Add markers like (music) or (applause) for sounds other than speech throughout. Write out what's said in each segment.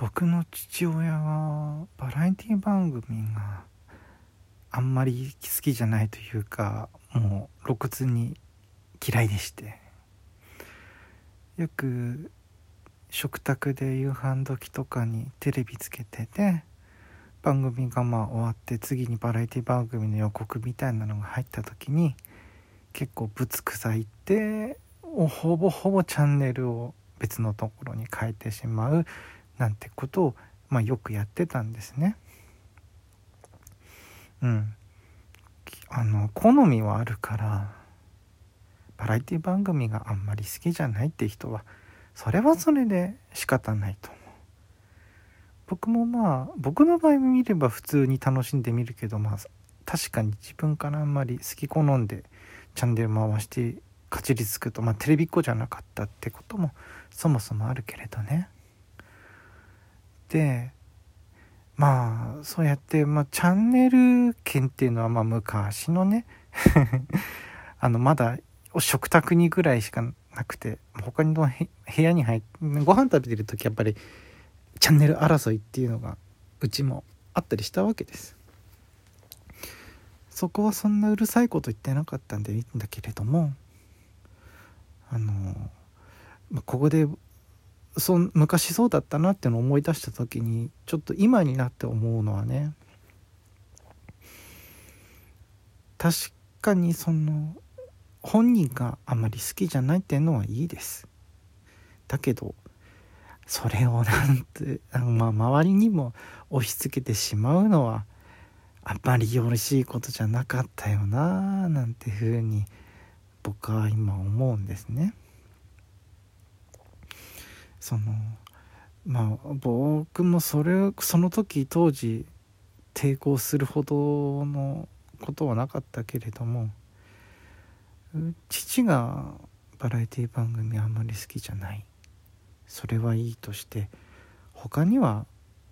僕の父親はバラエティ番組があんまり好きじゃないというかもう露骨に嫌いでして。よく食卓で夕飯時とかにテレビつけてて番組がまあ終わって次にバラエティ番組の予告みたいなのが入った時に結構ぶつくさいってほぼほぼチャンネルを別のところに変えてしまうなんてことを、まあ、よくやってたんですね。うん。あの好みはあるからバラエティ番組があんまり好きじゃないって人はそれはそれで仕方ないと思う。僕もまあ僕の場合見れば普通に楽しんで見るけどまあ確かに自分からあんまり好き好んでチャンネル回してかじりつくとまあテレビっ子じゃなかったってこともそもそもあるけれどね。でまあそうやって、まあ、チャンネル権っていうのはまあ昔のね (laughs) あのまだ食卓にぐらいしかなくて他の部屋に入ってご飯食べてる時やっぱりチャンネル争いっていうのがうちもあったりしたわけです。そこはそんなうるさいこと言ってなかったんでいいんだけれどもあのまここでそ昔そうだったなっていうのを思い出した時にちょっと今になって思うのはね確かにその本人があまり好きじゃないっていうのはいいですだけどそれをなんて (laughs) まあ周りにも押し付けてしまうのはあんまりよろしいことじゃなかったよななんてふうに僕は今思うんですね。そのまあ僕もそれその時当時抵抗するほどのことはなかったけれども父がバラエティ番組あんまり好きじゃない。それはいいとして他には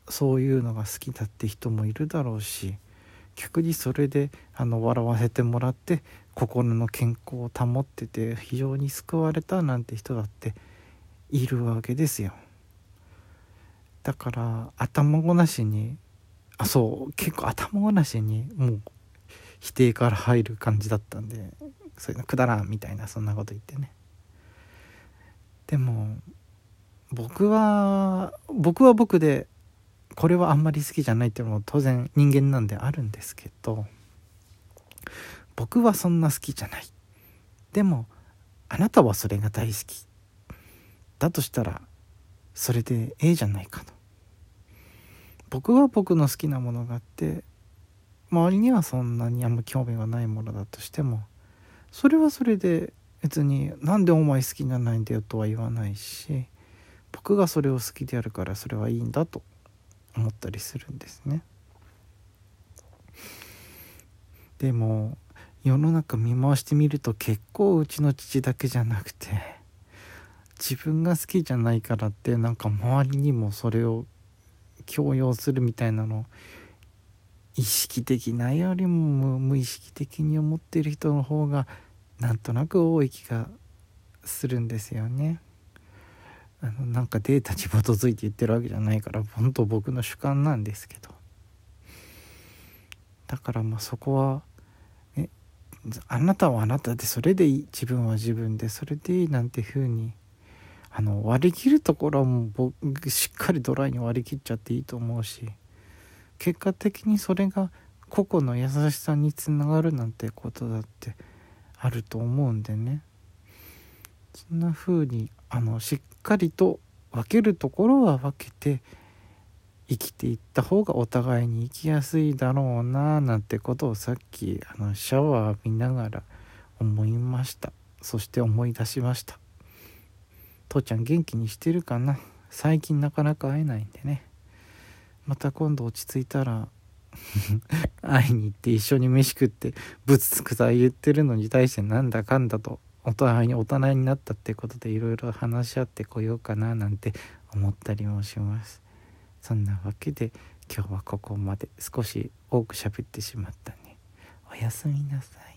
そういうのが好きだって人もいるだろうし逆にそれであの笑わせてもらって心の健康を保ってて非常に救われたなんて人だっているわけですよ。だから頭ごなしにあそう結構頭ごなしにもう否定から入る感じだったんでそういうのくだらんみたいなそんなこと言ってね。でも僕は僕は僕でこれはあんまり好きじゃないっていうのも当然人間なんであるんですけど僕はそんな好きじゃない。でもあなたはそれが大好き。だとしたらそれでええじゃないかと僕は僕の好きなものがあって周りにはそんなにあんま興味がないものだとしてもそれはそれで別に「なんでお前好きじゃないんだよ」とは言わないし僕がそれを好きであるからそれはいいんだと思ったりするんですね。でも世の中見回してみると結構うちの父だけじゃなくて自分が好きじゃないからってなんか周りにもそれを強要するみたいなの意識的なよりも無意識的に思ってる人の方がなんとなく多い気がするんですよね。あのなんかデータに基づいて言ってるわけじゃないから本当僕の主観なんですけどだからまあそこはえあなたはあなたでそれでいい自分は自分でそれでいいなんてふうにあの割り切るところはも僕しっかりドライに割り切っちゃっていいと思うし結果的にそれが個々の優しさにつながるなんてことだってあると思うんでね。そんな風にあのしっかりと分けるところは分けて生きていった方がお互いに生きやすいだろうななんてことをさっきあのシャワー浴びながら思いました。そして思い出しました。父ちゃん元気にしてるかな？最近なかなか会えないんでね。また今度落ち着いたら (laughs) 会いに行って一緒に飯食ってぶつつくさ言ってるのに対してなんだかんだとお互いに大人になったってことでいろいろ話し合ってこようかななんて思ったりもします。そんなわけで今日はここまで。少し多く喋ってしまったね。おやすみなさい。